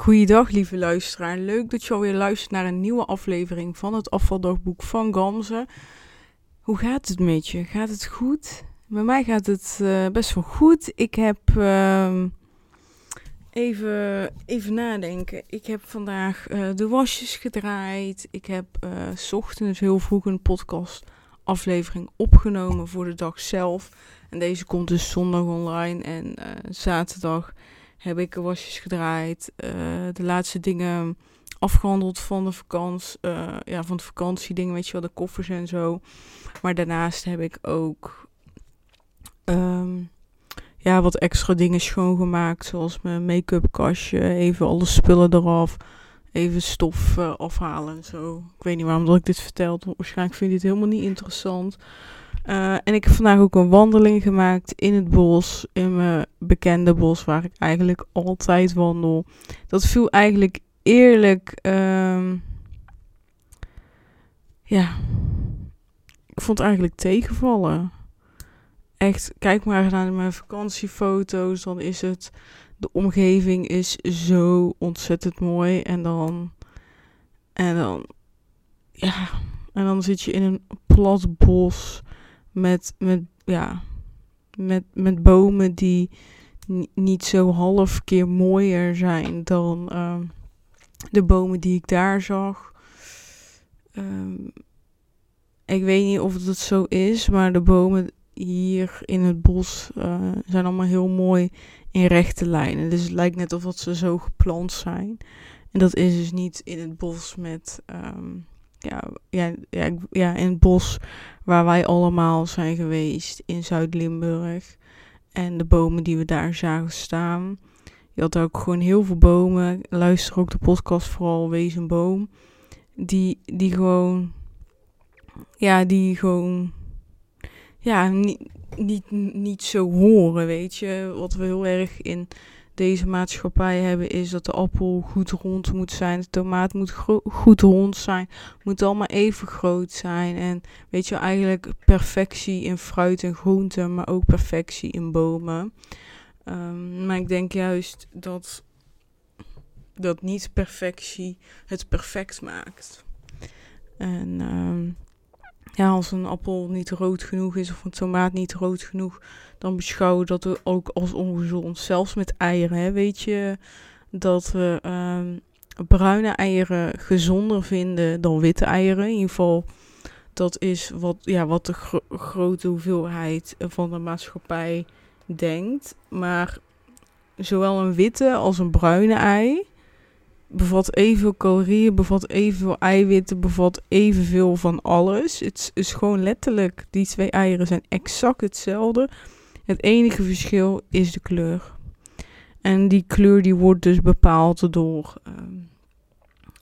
Goeiedag, lieve luisteraar. Leuk dat je alweer luistert naar een nieuwe aflevering van het afvaldagboek van Gamze. Hoe gaat het met je? Gaat het goed? Bij mij gaat het uh, best wel goed. Ik heb uh, even, even nadenken. Ik heb vandaag uh, de wasjes gedraaid. Ik heb uh, s ochtends heel vroeg een podcast aflevering opgenomen voor de dag zelf. En deze komt dus zondag online en zaterdag heb ik wasjes gedraaid. Uh, de laatste dingen afgehandeld van de vakantie. Uh, ja, van de vakantiedingen, weet je wel, de koffers en zo. Maar daarnaast heb ik ook um, ja, wat extra dingen schoongemaakt. Zoals mijn make-up kastje. Even alle spullen eraf. Even stof afhalen en zo. Ik weet niet waarom dat ik dit vertel. Waarschijnlijk vind je dit helemaal niet interessant. Uh, en ik heb vandaag ook een wandeling gemaakt in het bos, in mijn bekende bos, waar ik eigenlijk altijd wandel. Dat viel eigenlijk eerlijk, um, ja, ik vond het eigenlijk tegenvallen. Echt, kijk maar naar mijn vakantiefoto's, dan is het, de omgeving is zo ontzettend mooi. En dan, en dan, ja, en dan zit je in een plat bos met, met, ja, met, met bomen die niet zo half keer mooier zijn dan uh, de bomen die ik daar zag. Um, ik weet niet of het zo is, maar de bomen hier in het bos uh, zijn allemaal heel mooi in rechte lijnen. Dus het lijkt net alsof ze zo geplant zijn. En dat is dus niet in het bos met um, ja, ja, ja, in het bos waar wij allemaal zijn geweest in Zuid-Limburg. En de bomen die we daar zagen staan. Je had ook gewoon heel veel bomen. Luister ook de podcast vooral Wees een boom. Die, die gewoon, ja, die gewoon, ja, niet, niet, niet zo horen, weet je. Wat we heel erg in deze maatschappij hebben, is dat de appel goed rond moet zijn, de tomaat moet goed rond zijn, moet allemaal even groot zijn. En weet je, eigenlijk perfectie in fruit en groenten, maar ook perfectie in bomen. Um, maar ik denk juist dat, dat niet perfectie het perfect maakt. En um, ja, als een appel niet rood genoeg is of een tomaat niet rood genoeg, dan beschouwen we dat ook als ongezond. Zelfs met eieren, hè, weet je dat we um, bruine eieren gezonder vinden dan witte eieren. In ieder geval, dat is wat, ja, wat de gro grote hoeveelheid van de maatschappij denkt. Maar zowel een witte als een bruine ei bevat evenveel calorieën, bevat evenveel eiwitten, bevat evenveel van alles. Het is gewoon letterlijk, die twee eieren zijn exact hetzelfde. Het enige verschil is de kleur. En die kleur die wordt dus bepaald door, uh,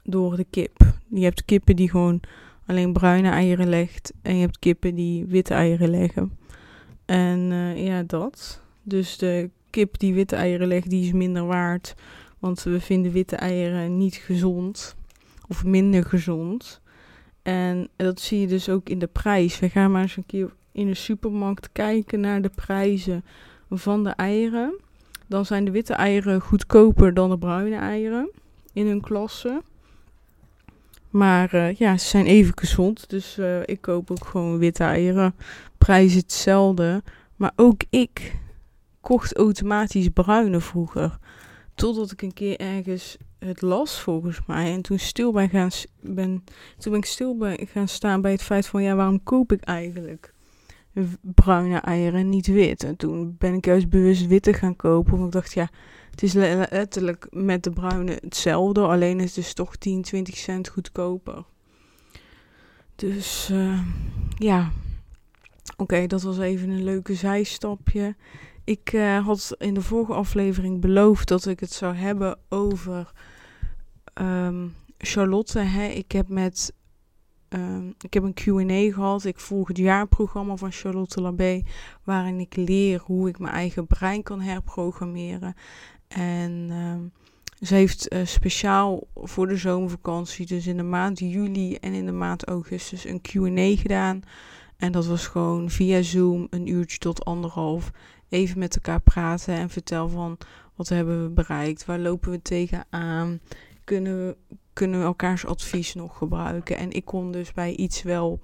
door de kip. Je hebt kippen die gewoon alleen bruine eieren legt. En je hebt kippen die witte eieren leggen. En uh, ja, dat. Dus de kip die witte eieren legt, die is minder waard want we vinden witte eieren niet gezond of minder gezond. En dat zie je dus ook in de prijs. We gaan maar eens een keer in de supermarkt kijken naar de prijzen van de eieren. Dan zijn de witte eieren goedkoper dan de bruine eieren in hun klasse. Maar uh, ja, ze zijn even gezond. Dus uh, ik koop ook gewoon witte eieren. Prijs hetzelfde. Maar ook ik kocht automatisch bruine vroeger. Totdat ik een keer ergens het las volgens mij. En toen stil ben gaan ben, toen ben ik stil ben gaan staan bij het feit van ja, waarom koop ik eigenlijk bruine eieren niet wit? En toen ben ik juist bewust witte gaan kopen. Want ik dacht ja, het is letterlijk met de bruine hetzelfde. Alleen is het dus toch 10, 20 cent goedkoper. Dus uh, ja. Oké, dat was even een leuke zijstapje. Ik uh, had in de vorige aflevering beloofd dat ik het zou hebben over um, Charlotte. Hè. Ik heb met um, ik heb een Q&A gehad. Ik volg het jaarprogramma van Charlotte Labé, waarin ik leer hoe ik mijn eigen brein kan herprogrammeren. En um, ze heeft uh, speciaal voor de zomervakantie, dus in de maand juli en in de maand augustus, een Q&A gedaan. En dat was gewoon via Zoom een uurtje tot anderhalf even met elkaar praten en vertel van Wat hebben we bereikt? Waar lopen we tegenaan? Kunnen we, kunnen we elkaars advies nog gebruiken? En ik kon dus bij iets wel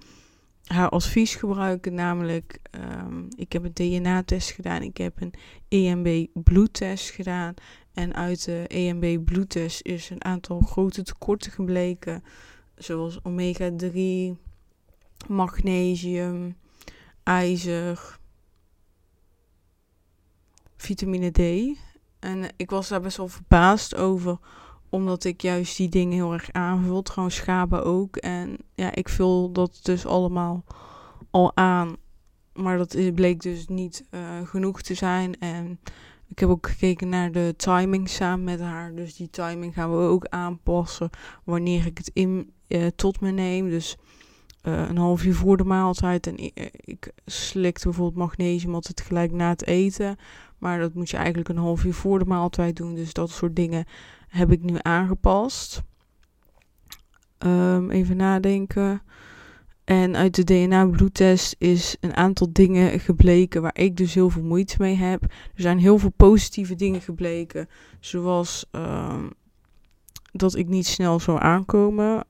haar advies gebruiken. Namelijk, ehm, ik heb een DNA-test gedaan. Ik heb een EMB-bloedtest gedaan. En uit de EMB-bloedtest is een aantal grote tekorten gebleken. Zoals omega-3, magnesium, ijzer, vitamine D. En ik was daar best wel verbaasd over, omdat ik juist die dingen heel erg aanvul. Trouwens, schapen ook. En ja, ik vul dat dus allemaal al aan. Maar dat bleek dus niet uh, genoeg te zijn. En ik heb ook gekeken naar de timing samen met haar. Dus die timing gaan we ook aanpassen wanneer ik het in uh, tot me neem. Dus een half uur voor de maaltijd. En ik, ik slikte bijvoorbeeld magnesium altijd gelijk na het eten. Maar dat moet je eigenlijk een half uur voor de maaltijd doen. Dus dat soort dingen heb ik nu aangepast. Um, even nadenken. En uit de DNA-bloedtest is een aantal dingen gebleken waar ik dus heel veel moeite mee heb. Er zijn heel veel positieve dingen gebleken, zoals um, dat ik niet snel zou aankomen.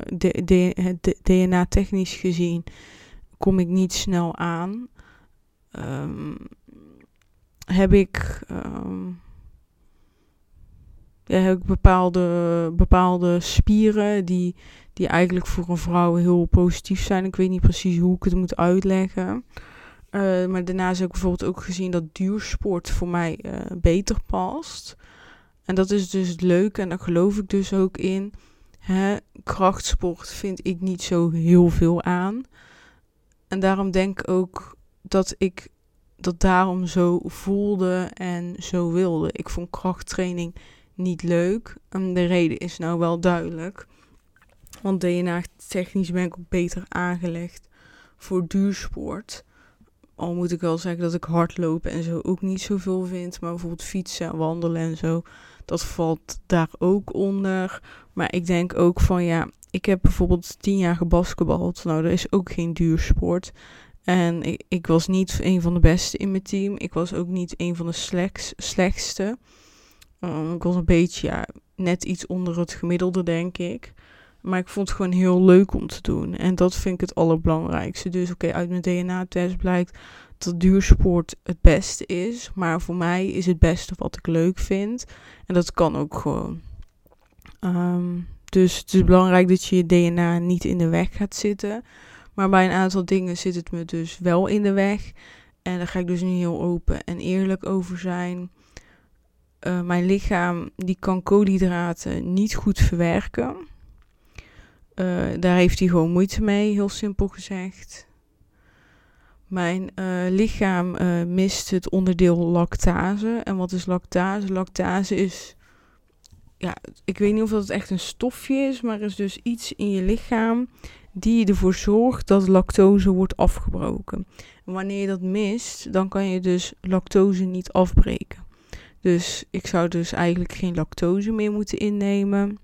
DNA-technisch gezien kom ik niet snel aan. Um, heb ik, um, ja, heb ik bepaalde, bepaalde spieren die, die eigenlijk voor een vrouw heel positief zijn. Ik weet niet precies hoe ik het moet uitleggen. Uh, maar daarnaast heb ik bijvoorbeeld ook gezien dat duursport voor mij uh, beter past. En dat is dus leuk en daar geloof ik dus ook in. Hè, krachtsport vind ik niet zo heel veel aan. En daarom denk ik ook dat ik dat daarom zo voelde en zo wilde. Ik vond krachttraining niet leuk. En de reden is nou wel duidelijk. Want DNA-technisch ben ik ook beter aangelegd voor duursport. Al moet ik wel zeggen dat ik hardlopen en zo ook niet zoveel vind. Maar bijvoorbeeld fietsen en wandelen en zo, dat valt daar ook onder. Maar ik denk ook van ja, ik heb bijvoorbeeld tien jaar gebasketbald. Nou, dat is ook geen duursport. En ik, was niet een van de beste in mijn team. Ik was ook niet een van de slechts, slechtste. Um, ik was een beetje ja, net iets onder het gemiddelde, denk ik. Maar ik vond het gewoon heel leuk om te doen. En dat vind ik het allerbelangrijkste. Dus oké, uit mijn DNA-test blijkt dat duursport het beste is. Maar voor mij is het beste wat ik leuk vind. En dat kan ook gewoon. Um, dus het is belangrijk dat je je DNA niet in de weg gaat zitten. Maar bij een aantal dingen zit het me dus wel in de weg. En daar ga ik dus nu heel open en eerlijk over zijn. Uh, mijn lichaam die kan koolhydraten niet goed verwerken. Uh, daar heeft hij gewoon moeite mee, heel simpel gezegd. Mijn uh, lichaam mist het onderdeel lactase. En wat is lactase? Lactase is, ja, ik weet niet of dat echt een stofje is, maar is dus iets in je lichaam die ervoor zorgt dat lactose wordt afgebroken. En wanneer je dat mist, dan kan je dus lactose niet afbreken. Dus ik zou dus eigenlijk geen lactose meer moeten innemen.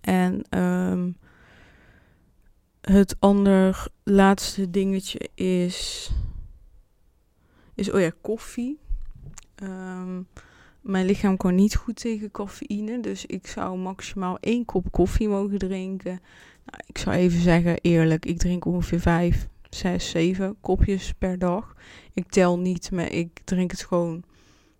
En um, het ander laatste dingetje is, is oh ja, koffie. Um, mijn lichaam kan niet goed tegen cafeïne, dus ik zou maximaal één kop koffie mogen drinken. Nou, ik zou even zeggen, eerlijk, ik drink ongeveer 5, 6, 7 kopjes per dag. Ik tel niet, maar ik drink het gewoon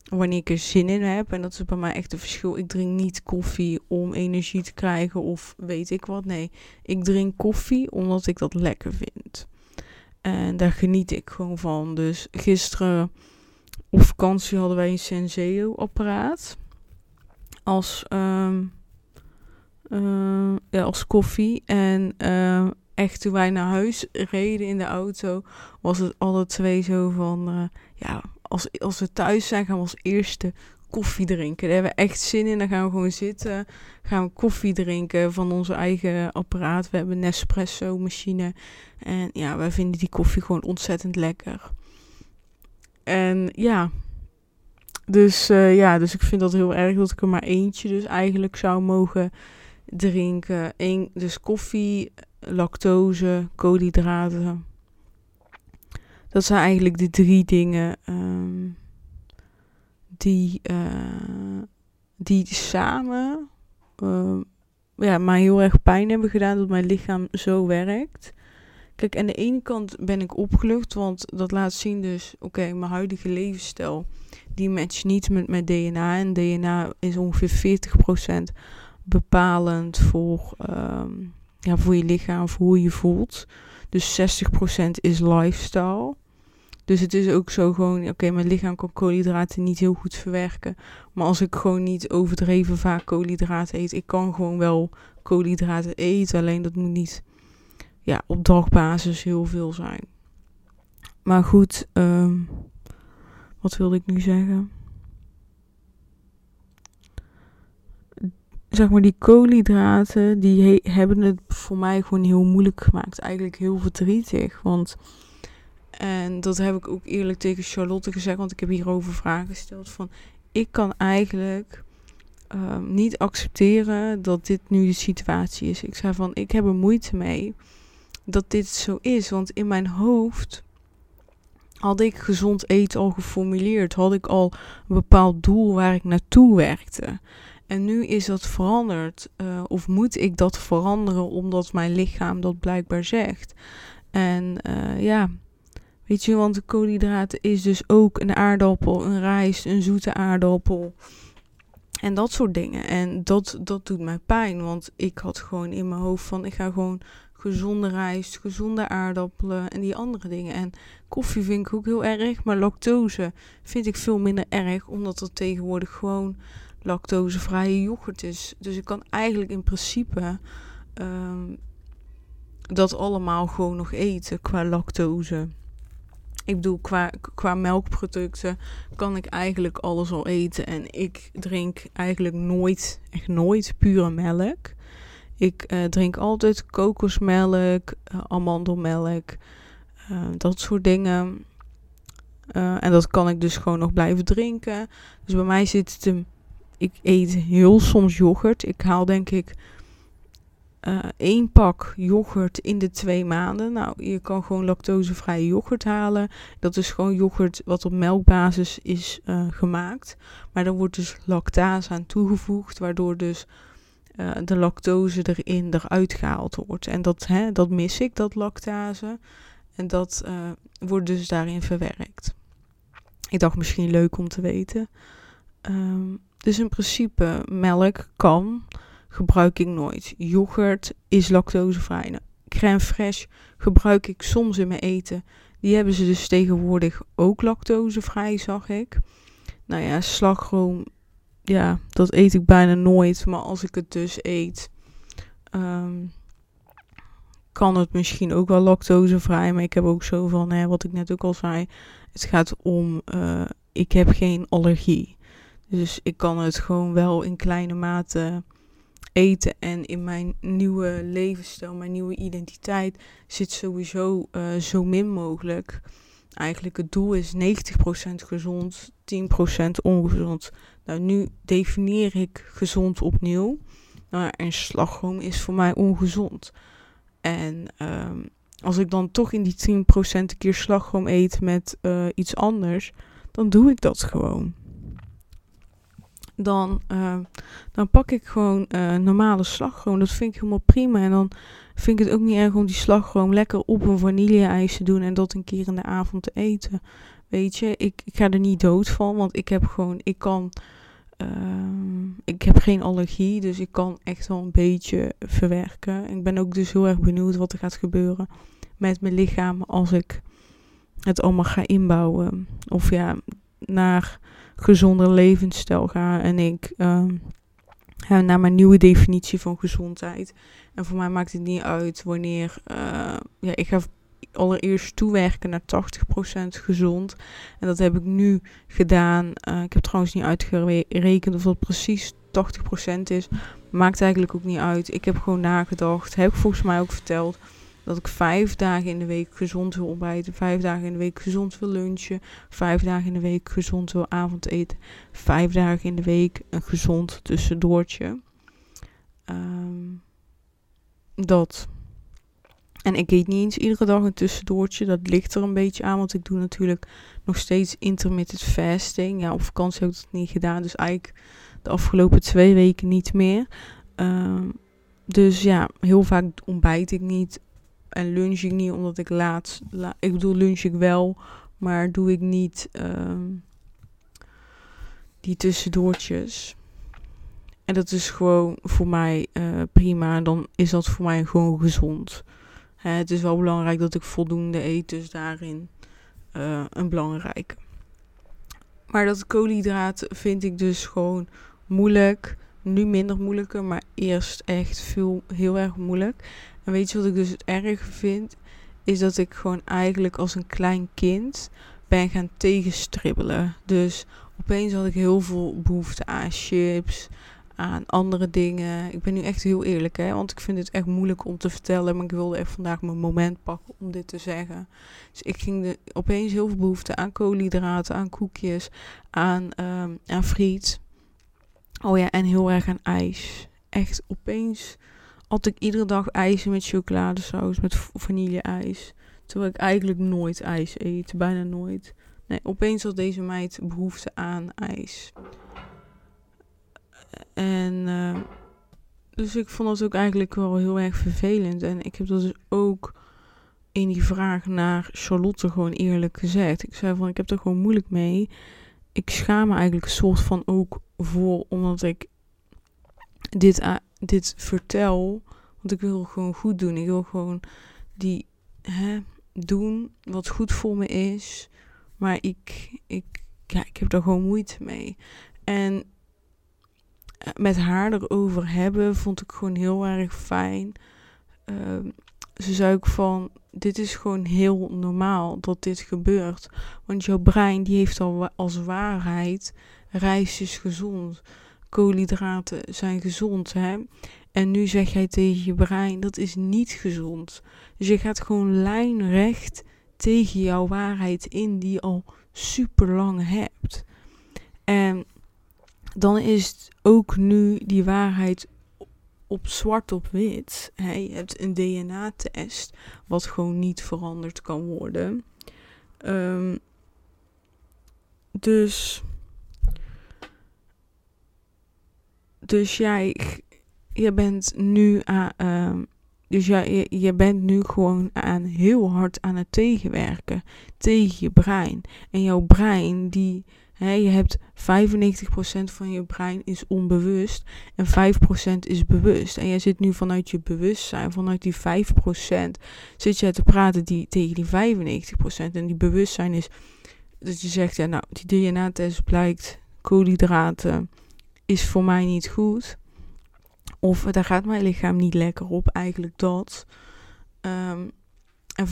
wanneer ik er zin in heb. En dat is bij mij echt een verschil. Ik drink niet koffie om energie te krijgen of weet ik wat. Nee, ik drink koffie omdat ik dat lekker vind. En daar geniet ik gewoon van. Dus gisteren op vakantie hadden wij een Senseo-apparaat. Als um, ja, als koffie. En uh, echt toen wij naar huis reden in de auto, was het alle twee zo van, uh, ja, als, als we thuis zijn, gaan we als eerste koffie drinken. Daar hebben we echt zin in. Dan gaan we gewoon zitten, gaan we koffie drinken van onze eigen apparaat. We hebben een Nespresso machine. En ja, wij vinden die koffie gewoon ontzettend lekker. En ja, dus ja, dus ik vind dat heel erg dat ik er maar eentje dus eigenlijk zou mogen drinken. Eén, dus koffie, lactose, koolhydraten. Dat zijn eigenlijk de drie dingen um, die, uh, die samen uh, ja, mij heel erg pijn hebben gedaan dat mijn lichaam zo werkt. Kijk, aan de ene kant ben ik opgelucht, want dat laat zien dus, oké, mijn huidige levensstijl, die matcht niet met mijn DNA. En DNA is ongeveer 40% bepalend voor, um, ja, voor je lichaam, voor hoe je voelt. Dus 60% is lifestyle. Dus het is ook zo gewoon, oké, mijn lichaam kan koolhydraten niet heel goed verwerken. Maar als ik gewoon niet overdreven vaak koolhydraten eet, ik kan gewoon wel koolhydraten eten. Alleen dat moet niet ja, op dagbasis heel veel zijn. Maar goed, um, wat wilde ik nu zeggen? Zeg maar, die koolhydraten, die hebben het voor mij gewoon heel moeilijk gemaakt. Eigenlijk heel verdrietig, want... En dat heb ik ook eerlijk tegen Charlotte gezegd, want ik heb hierover vragen gesteld. Van, ik kan eigenlijk um, niet accepteren dat dit nu de situatie is. Ik zei van, ik heb er moeite mee dat dit zo is. Want in mijn hoofd had ik gezond eten al geformuleerd. Had ik al een bepaald doel waar ik naartoe werkte. En nu is dat veranderd. Uh, of moet ik dat veranderen omdat mijn lichaam dat blijkbaar zegt. En uh, ja, weet je, want koolhydraten is dus ook een aardappel, een rijst, een zoete aardappel. En dat soort dingen. En dat, dat doet mij pijn. Want ik had gewoon in mijn hoofd van ik ga gewoon gezonde rijst, gezonde aardappelen en die andere dingen. En koffie vind ik ook heel erg, maar lactose vind ik veel minder erg, omdat er tegenwoordig gewoon lactosevrije yoghurt is. Dus ik kan eigenlijk in principe um, dat allemaal gewoon nog eten qua lactose. Ik bedoel, qua, qua melkproducten kan ik eigenlijk alles al eten. En ik drink eigenlijk nooit, echt nooit pure melk. Ik uh, drink altijd kokosmelk, uh, amandelmelk, uh, dat soort dingen. en dat kan ik dus gewoon nog blijven drinken. Dus bij mij zit het hem. Ik eet heel soms yoghurt. Ik haal denk ik één pak yoghurt in de twee maanden. Nou, je kan gewoon lactosevrije yoghurt halen. Dat is gewoon yoghurt wat op melkbasis is gemaakt. Maar daar wordt dus lactase aan toegevoegd, waardoor dus uh, de lactose erin eruit gehaald wordt. En dat, hè, dat mis ik, dat lactase. En dat wordt dus daarin verwerkt. Ik dacht misschien leuk om te weten. Um, dus in principe melk kan, gebruik ik nooit. Yoghurt is lactosevrij. Crème fraîche gebruik ik soms in mijn eten. Die hebben ze dus tegenwoordig ook lactosevrij, zag ik. Nou ja, slagroom ja, dat eet ik bijna nooit. Maar als ik het dus eet, um, kan het misschien ook wel lactosevrij. Maar ik heb ook zo van, hè, wat ik net ook al zei. Het gaat om, uh, ik heb geen allergie. Dus ik kan het gewoon wel in kleine mate eten. En in mijn nieuwe levensstijl, mijn nieuwe identiteit, zit sowieso uh, zo min mogelijk. Eigenlijk het doel is 90% gezond, 10% ongezond. Nou, nu definieer ik gezond opnieuw. Nou, en slagroom is voor mij ongezond. En um, als ik dan toch in die 10% een keer slagroom eet met uh, iets anders, dan doe ik dat gewoon. Dan, uh, dan pak ik gewoon uh, normale slagroom. Dat vind ik helemaal prima. En dan vind ik het ook niet erg om die slagroom lekker op een vanille-ijs te doen en dat een keer in de avond te eten. Weet je, ik, ik ga er niet dood van, want ik heb gewoon, ik kan Uh, ik heb geen allergie, dus ik kan echt wel een beetje verwerken. Ik ben ook dus heel erg benieuwd wat er gaat gebeuren met mijn lichaam als ik het allemaal ga inbouwen. Of ja, naar gezonder levensstijl ga en ik uh, naar mijn nieuwe definitie van gezondheid. En voor mij maakt het niet uit wanneer uh, ja, ik ga allereerst toewerken naar 80% gezond. En dat heb ik nu gedaan. Uh, ik heb trouwens niet uitgerekend of dat precies 80% is. Maakt eigenlijk ook niet uit. Ik heb gewoon nagedacht. Heb ik volgens mij ook verteld. Dat ik vijf dagen in de week gezond wil ontbijten. Vijf dagen in de week gezond wil lunchen. Vijf dagen in de week gezond wil avondeten. Vijf dagen in de week een gezond tussendoortje. Um, dat. En ik eet niet eens iedere dag een tussendoortje. Dat ligt er een beetje aan. Want ik doe natuurlijk nog steeds intermittent fasting. Ja, op vakantie heb ik het niet gedaan. Dus eigenlijk de afgelopen twee weken niet meer. Ehm, dus ja, heel vaak ontbijt ik niet. En lunch ik niet, omdat ik laat... ik bedoel, lunch ik wel. Maar doe ik niet ehm, die tussendoortjes. En dat is gewoon voor mij uh, prima. Dan is dat voor mij gewoon gezond. Hè, het is wel belangrijk dat ik voldoende eet. Dus daarin uh, een belangrijke. Maar dat koolhydraten vind ik dus gewoon moeilijk. Nu minder moeilijker, maar eerst echt veel, heel erg moeilijk. En weet je wat ik dus het erg vind? Is dat ik gewoon eigenlijk als een klein kind ben gaan tegenstribbelen. Dus opeens had ik heel veel behoefte aan chips, aan andere dingen. Ik ben nu echt heel eerlijk, hè, want ik vind het echt moeilijk om te vertellen. Maar ik wilde echt vandaag mijn moment pakken om dit te zeggen. Dus ik ging de, opeens heel veel behoefte aan koolhydraten, aan koekjes, aan, um, aan friet. Oh ja, en heel erg aan ijs. Echt opeens had ik iedere dag ijs met chocoladesaus, met vanille-ijs. Terwijl ik eigenlijk nooit ijs eet, bijna nooit. Nee, opeens had deze meid behoefte aan ijs. En uh, dus ik vond dat ook eigenlijk wel heel erg vervelend. En ik heb dat dus ook in die vraag naar Charlotte gewoon eerlijk gezegd. Ik zei van ik heb er gewoon moeilijk mee. Ik schaam me eigenlijk een soort van ook voor, omdat ik dit, dit vertel. Want ik wil gewoon goed doen. Ik wil gewoon die hè, doen wat goed voor me is. Maar ik, ik, ja, ik heb daar gewoon moeite mee. En eh, met haar erover hebben vond ik gewoon heel erg fijn. Uh, ze zei ook van, dit is gewoon heel normaal dat dit gebeurt. Want jouw brein die heeft al als waarheid, rijst is gezond. Koolhydraten zijn gezond, hè. En nu zeg jij tegen je brein, dat is niet gezond. Dus je gaat gewoon lijnrecht tegen jouw waarheid in die je al super lang hebt. En dan is het ook nu die waarheid op zwart op wit. He, je hebt een DNA-test, wat gewoon niet veranderd kan worden. Um, dus. Dus jij, je bent nu aan. Uh, dus jij, je, je bent nu gewoon aan heel hard aan het tegenwerken tegen je brein. En jouw brein die je hebt 95% van je brein is onbewust en 5% is bewust. En jij zit nu vanuit je bewustzijn, vanuit die 5%, zit je te praten die, tegen die 95%. En die bewustzijn is dat je zegt, ja nou, die DNA-test blijkt, koolhydraten is voor mij niet goed. Of daar gaat mijn lichaam niet lekker op, eigenlijk dat. Um, en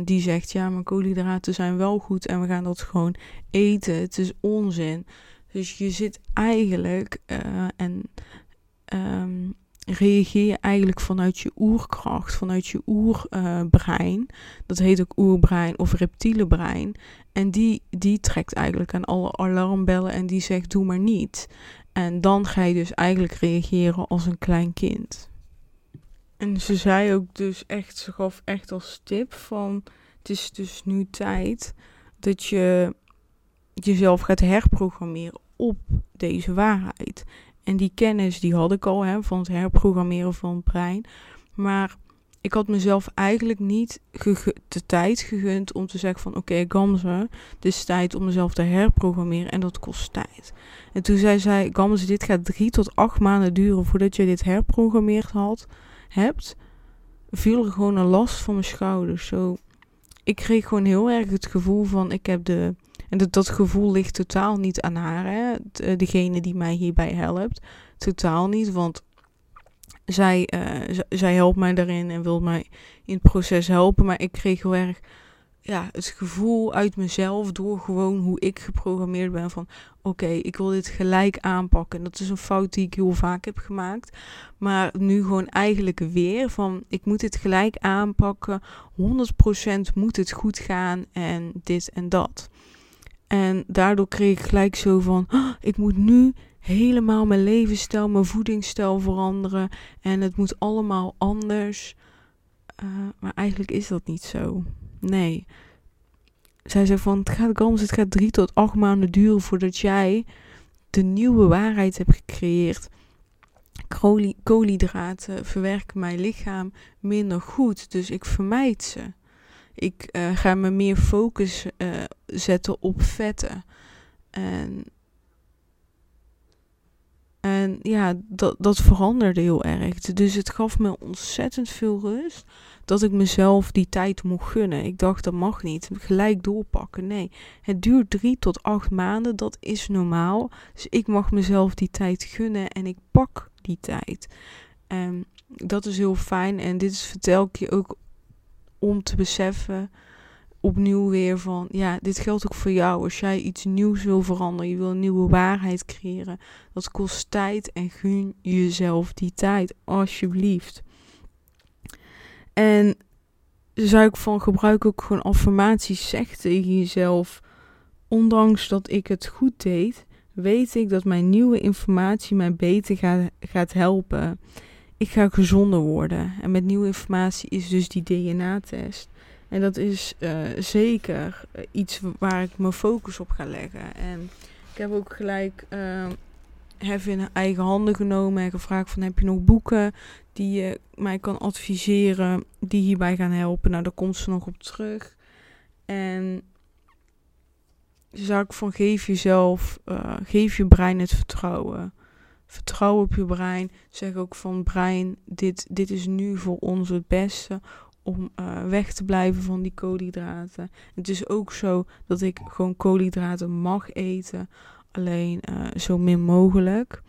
95% die zegt ja, maar koolhydraten zijn wel goed en we gaan dat gewoon eten. Het is onzin. Dus je zit eigenlijk uh, en um, reageer je eigenlijk vanuit je oerkracht, vanuit je oerbrein. Dat heet ook oerbrein of reptiele brein. En die, die trekt eigenlijk aan alle alarmbellen en die zegt doe maar niet. En dan ga je dus eigenlijk reageren als een klein kind. En ze zei ook dus echt, ze gaf echt als tip van, het is dus nu tijd dat je jezelf gaat herprogrammeren op deze waarheid. En die kennis die had ik al hè, van het herprogrammeren van het brein. Maar ik had mezelf eigenlijk niet de tijd gegund om te zeggen van oké okay, Gamze, het is tijd om mezelf te herprogrammeren en dat kost tijd. En toen zei zij, Gamze, dit gaat drie tot acht maanden duren voordat je dit herprogrammeerd had hebt, viel er gewoon een last van mijn schouders. Zo, ik kreeg gewoon heel erg het gevoel van, ik heb de... En dat, dat gevoel ligt totaal niet aan haar, hè? Eh, degene die mij hierbij helpt. Totaal niet, want zij, uh, zij helpt mij daarin en wil mij in het proces helpen. Maar ik kreeg heel erg ja, het gevoel uit mezelf door gewoon hoe ik geprogrammeerd ben van oké, ik wil dit gelijk aanpakken. En dat is een fout die ik heel vaak heb gemaakt. Maar nu gewoon eigenlijk weer van ik moet dit gelijk aanpakken. 100% moet het goed gaan en dit en dat. En daardoor kreeg ik gelijk zo van oh, ik moet nu helemaal mijn levensstijl, mijn voedingsstijl veranderen en het moet allemaal anders. maar eigenlijk is dat niet zo. Nee. Zij zei van, het gaat komen, het gaat drie tot acht maanden duren voordat jij de nieuwe waarheid hebt gecreëerd. Koolhydraten verwerken mijn lichaam minder goed, dus ik vermijd ze. Ik uh, ga me meer focus uh, zetten op vetten. En, en ja, dat, dat veranderde heel erg. Dus het gaf me ontzettend veel rust dat ik mezelf die tijd mocht gunnen. Ik dacht, dat mag niet. Gelijk doorpakken. Nee, het duurt drie tot acht maanden. Dat is normaal. Dus ik mag mezelf die tijd gunnen en ik pak die tijd. En dat is heel fijn. En dit vertel ik je ook om te beseffen opnieuw weer van, ja, dit geldt ook voor jou. Als jij iets nieuws wil veranderen, je wil een nieuwe waarheid creëren, dat kost tijd en gun jezelf die tijd, alsjeblieft. En zou ik van gebruik ook gewoon affirmaties, zeg tegen jezelf, ondanks dat ik het goed deed, weet ik dat mijn nieuwe informatie mij beter gaat, gaat helpen. Ik ga gezonder worden. En met nieuwe informatie is dus die DNA-test. En dat is uh, zeker iets waar ik mijn focus op ga leggen. En ik heb ook gelijk uh, Hef in eigen handen genomen en gevraagd van heb je nog boeken die je mij kan adviseren die hierbij gaan helpen. Nou, daar komt ze nog op terug. En zou ik van geef jezelf, geef je brein het vertrouwen. Vertrouw op je brein. Zeg ook van brein, dit, dit is nu voor ons het beste om uh, weg te blijven van die koolhydraten. Het is ook zo dat ik gewoon koolhydraten mag eten, alleen uh, zo min mogelijk.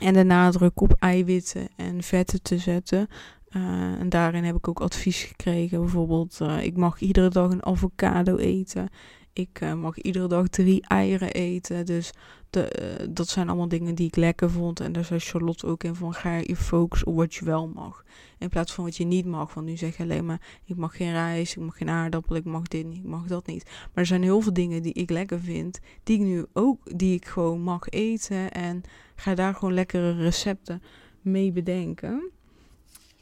En de nadruk op eiwitten en vetten te zetten. Uh, en daarin heb ik ook advies gekregen. Bijvoorbeeld, ik mag iedere dag een avocado eten. Ik uh, mag iedere dag drie eieren eten. Dus de, uh, dat zijn allemaal dingen die ik lekker vond. En daar zei Charlotte ook in van ga je focus op wat je wel mag. In plaats van wat je niet mag. Want nu zeg je alleen maar ik mag geen rijst, ik mag geen aardappel, ik mag dit niet, ik mag dat niet. Maar er zijn heel veel dingen die ik lekker vind. Die ik nu ook, die ik gewoon mag eten. En ga daar gewoon lekkere recepten mee bedenken.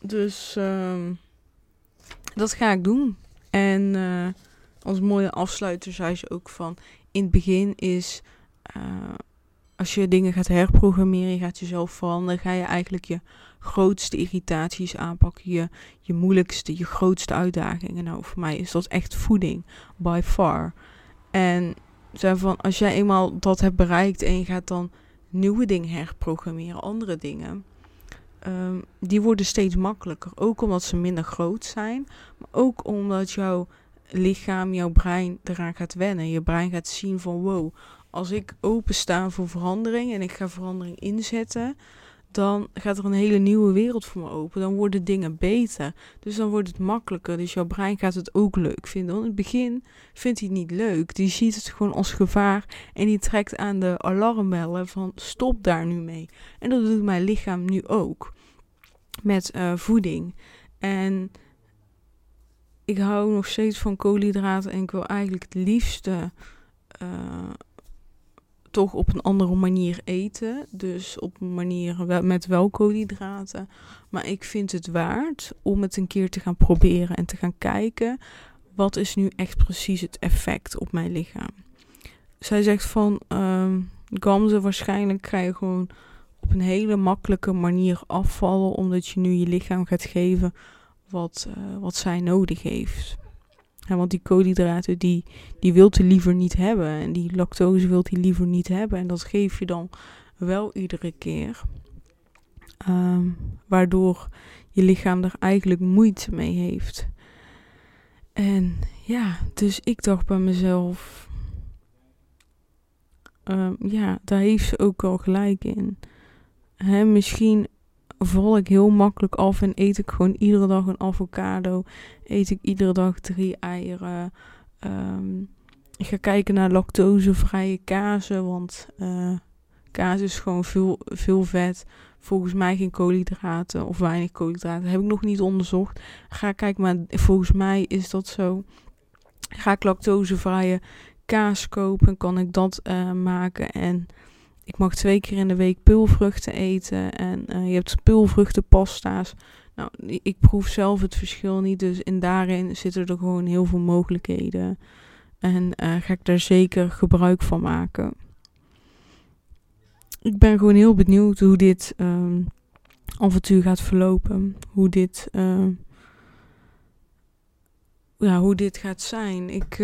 Dus uh, dat ga ik doen. En... Als mooie afsluiter zei ze ook van in het begin is uh, als je dingen gaat herprogrammeren, je gaat jezelf veranderen, ga je eigenlijk je grootste irritaties aanpakken, je, je moeilijkste, je grootste uitdagingen. Nou, voor mij is dat echt voeding, by far. En zei van als jij eenmaal dat hebt bereikt en je gaat dan nieuwe dingen herprogrammeren, andere dingen. Um, die worden steeds makkelijker. Ook omdat ze minder groot zijn. Maar ook omdat jouw lichaam, jouw brein eraan gaat wennen. Je brein gaat zien van wow, als ik opensta voor verandering en ik ga verandering inzetten, dan gaat er een hele nieuwe wereld voor me open. Dan worden dingen beter. Dus dan wordt het makkelijker. Dus jouw brein gaat het ook leuk vinden. Want in het begin vindt hij het niet leuk. Die ziet het gewoon als gevaar. En die trekt aan de alarmbellen van stop daar nu mee. En dat doet mijn lichaam nu ook. Met uh, voeding. En ik hou nog steeds van koolhydraten en ik wil eigenlijk het liefste uh, toch op een andere manier eten. Dus op een manier met wel koolhydraten. Maar ik vind het waard om het een keer te gaan proberen en te gaan kijken. Wat is nu echt precies het effect op mijn lichaam? Zij zegt van um, waarschijnlijk ga je gewoon op een hele makkelijke manier afvallen. Omdat je nu je lichaam gaat geven wat, uh, wat zij nodig heeft. Ja, want die koolhydraten, die, die wilt hij liever niet hebben. En die lactose wilt hij liever niet hebben. En dat geef je dan wel iedere keer. Um, waardoor je lichaam er eigenlijk moeite mee heeft. En ja, dus ik dacht bij mezelf. Um, ja, daar heeft ze ook al gelijk in. Misschien val ik heel makkelijk af en eet ik gewoon iedere dag een avocado. Eet ik iedere dag drie eieren. Um, ik ga kijken naar lactosevrije kazen, want uh, kaas is gewoon veel, veel vet. Volgens mij geen koolhydraten of weinig koolhydraten. heb ik nog niet onderzocht. Ga kijken, maar volgens mij is dat zo. Ga ik lactosevrije kaas kopen, kan ik dat uh, maken en ik mag twee keer in de week pulvruchten eten. En uh, je hebt pulvruchtenpasta's. Nou, ik proef zelf het verschil niet, dus in daarin zitten er gewoon heel veel mogelijkheden. En uh, ga ik daar zeker gebruik van maken. Ik ben gewoon heel benieuwd hoe dit um, avontuur gaat verlopen. Hoe dit, uh, ja, hoe dit gaat zijn. Ik,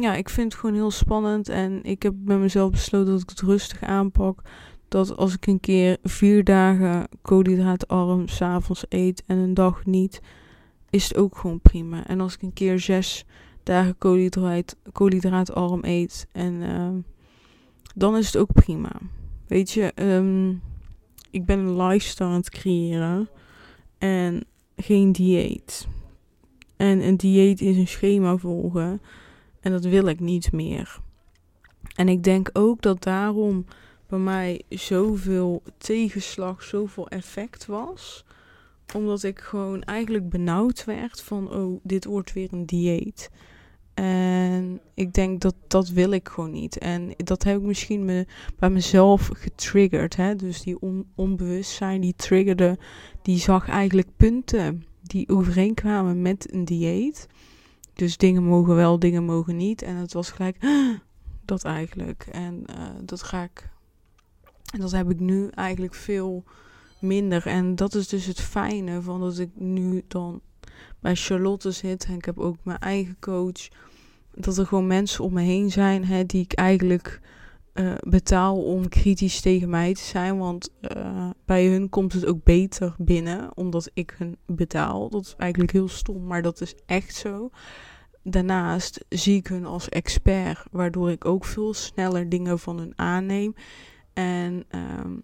ja, ik vind het gewoon heel spannend. En ik heb met mezelf besloten dat ik het rustig aanpak. Dat als ik een keer vier dagen koolhydraatarm s'avonds eet en een dag niet, is het ook gewoon prima. En als ik een keer zes dagen koolhydraat, koolhydraatarm eet en uh, dan is het ook prima. Weet je, um, ik ben een lifestyle aan het creëren en geen dieet. En een dieet is een schema volgen en dat wil ik niet meer. En ik denk ook dat daarom bij mij zoveel tegenslag, zoveel effect was. Omdat ik gewoon eigenlijk benauwd werd van, oh, dit wordt weer een dieet. En ik denk dat dat wil ik gewoon niet. En dat heb ik misschien me, bij mezelf getriggerd. Hè? Dus die on, onbewustzijn, die triggerde, die zag eigenlijk punten die overeenkwamen met een dieet. Dus dingen mogen wel, dingen mogen niet. En het was gelijk dat eigenlijk. En uh, dat ga ik. En dat heb ik nu eigenlijk veel minder. En dat is dus het fijne van dat ik nu dan bij Charlotte zit. En ik heb ook mijn eigen coach. Dat er gewoon mensen om me heen zijn hè, die ik eigenlijk uh, betaal om kritisch tegen mij te zijn. Want uh, bij hun komt het ook beter binnen, omdat ik hun betaal. Dat is eigenlijk heel stom, maar dat is echt zo. Daarnaast zie ik hun als expert, waardoor ik ook veel sneller dingen van hun aanneem. En um,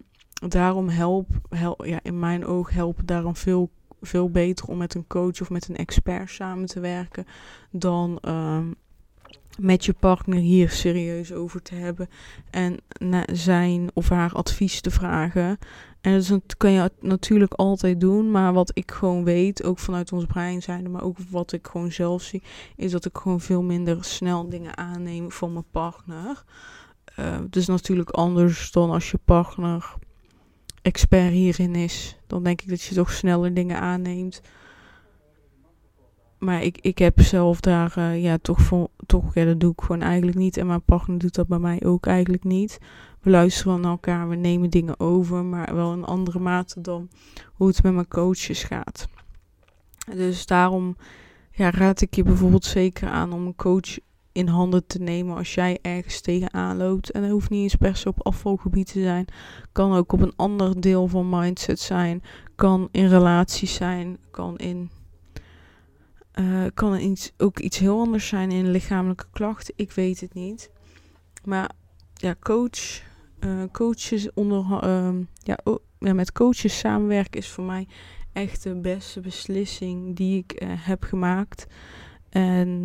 daarom help, help, ja, in mijn oog helpen daarom veel veel beter om met een coach of met een expert samen te werken dan um, met je partner hier serieus over te hebben en naar zijn of haar advies te vragen. En dat kan je natuurlijk altijd doen, maar wat ik gewoon weet, ook vanuit ons brein zijn, maar ook wat ik gewoon zelf zie, is dat ik gewoon veel minder snel dingen aanneem van mijn partner. Uh, het is natuurlijk anders dan als je partner expert hierin is, dan denk ik dat je toch sneller dingen aanneemt. Maar ik, ik heb zelf daar uh, ja, toch voor, toch, ja, dat doe ik gewoon eigenlijk niet. En mijn partner doet dat bij mij ook eigenlijk niet. We luisteren naar elkaar, we nemen dingen over, maar wel in andere mate dan hoe het met mijn coaches gaat. Dus daarom ja, raad ik je bijvoorbeeld zeker aan om een coach in handen te nemen als jij ergens tegenaan loopt. En dat hoeft niet eens per se op afvalgebied te zijn. Kan ook op een ander deel van mindset zijn. Kan in relaties zijn. Kan in. Uh, kan iets, ook iets heel anders zijn in lichamelijke klachten. Ik weet het niet. Maar ja, coach. Uh, coaches onder. Uh, ja, oh, ja, met coaches samenwerken is voor mij echt de beste beslissing die ik uh, heb gemaakt. En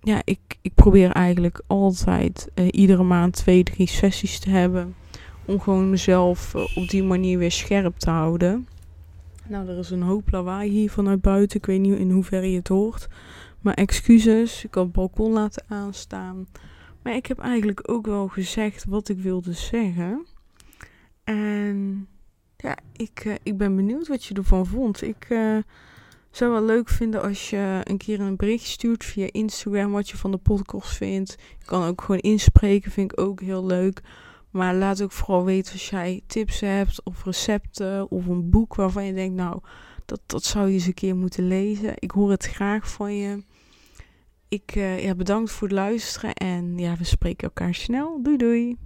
ja, ik, ik probeer eigenlijk altijd iedere maand twee, drie sessies te hebben. Om gewoon mezelf op die manier weer scherp te houden. Nou, er is een hoop lawaai hier vanuit buiten. Ik weet niet in hoeverre je het hoort. Maar excuses, ik had het balkon laten aanstaan. Maar ik heb eigenlijk ook wel gezegd wat ik wilde zeggen. En ja, ik, uh, ik ben benieuwd wat je ervan vond. Ik zou wel leuk vinden als je een keer een bericht stuurt via Instagram wat je van de podcast vindt. Je kan ook gewoon inspreken, vind ik ook heel leuk. Maar laat ook vooral weten als jij tips hebt of recepten of een boek waarvan je denkt, nou, dat, dat zou je eens een keer moeten lezen. Ik hoor het graag van je. Ik uh, ja, bedankt voor het luisteren en ja, we spreken elkaar snel. Doei doei!